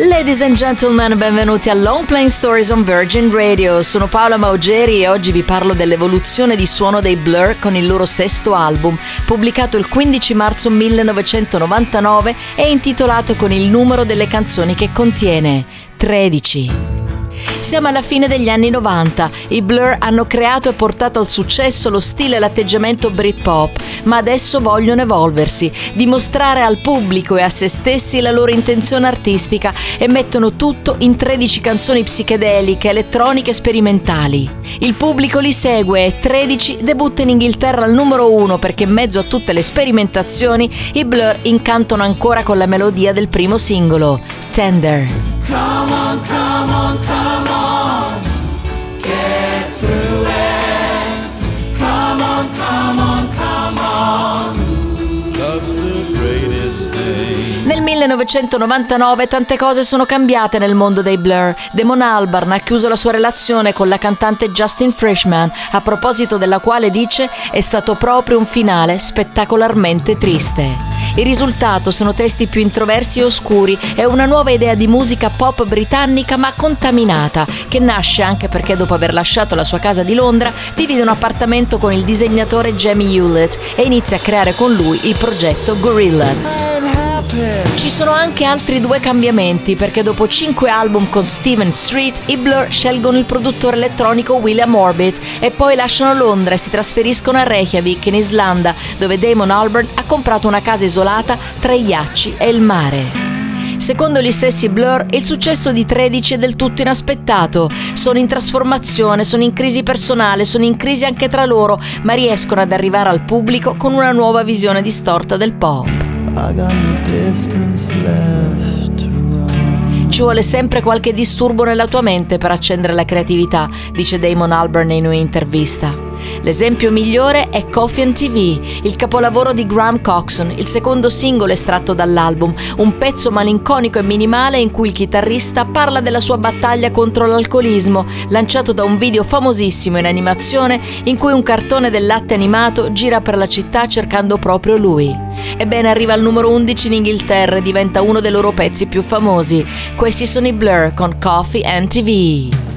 Ladies and gentlemen, benvenuti a Long Playing Stories on Virgin Radio. Sono Paola Maugeri e oggi vi parlo dell'evoluzione di suono dei Blur con il loro sesto album, pubblicato il 15 marzo 1999 e intitolato con il numero delle canzoni che contiene 13. Siamo alla fine degli anni 90. I Blur hanno creato e portato al successo lo stile e l'atteggiamento Britpop, ma adesso vogliono evolversi, dimostrare al pubblico e a se stessi la loro intenzione artistica e mettono tutto in 13 canzoni psichedeliche, elettroniche e sperimentali. Il pubblico li segue e 13 debutta in Inghilterra al numero 1 perché in mezzo a tutte le sperimentazioni i Blur incantano ancora con la melodia del primo singolo, Tender. Come on, come on, come on. Get through it. Come on, come on, come on. Love's the greatest thing. Nel 1999 tante cose sono cambiate nel mondo dei Blur. Damon Albarn ha chiuso la sua relazione con la cantante Justin Frischman, a proposito della quale dice è stato proprio un finale spettacolarmente triste. Il risultato sono testi più introversi e oscuri e una nuova idea di musica pop britannica ma contaminata, che nasce anche perché dopo aver lasciato la sua casa di Londra divide un appartamento con il disegnatore Jamie Hewlett e inizia a creare con lui il progetto Gorillaz. Ci sono anche altri due cambiamenti perché dopo cinque album con Steven Street i Blur scelgono il produttore elettronico William Orbit e poi lasciano Londra e si trasferiscono a Reykjavik in Islanda dove Damon Albarn ha comprato una casa isolata tra i ghiacci e il mare. Secondo gli stessi Blur, il successo di 13 è del tutto inaspettato. Sono in trasformazione, sono in crisi personale, sono in crisi anche tra loro, ma riescono ad arrivare al pubblico con una nuova visione distorta del pop. Ci vuole sempre qualche disturbo nella tua mente per accendere la creatività, dice Damon Albarn in un'intervista. L'esempio migliore è Coffee TV, il capolavoro di Graham Coxon, il secondo singolo estratto dall'album, un pezzo malinconico e minimale in cui il chitarrista parla della sua battaglia contro l'alcolismo, lanciato da un video famosissimo in animazione in cui un cartone del latte animato gira per la città cercando proprio lui. Ebbene, arriva al numero 11 in Inghilterra e diventa uno dei loro pezzi più famosi. Questi sono i Blur con Coffee TV.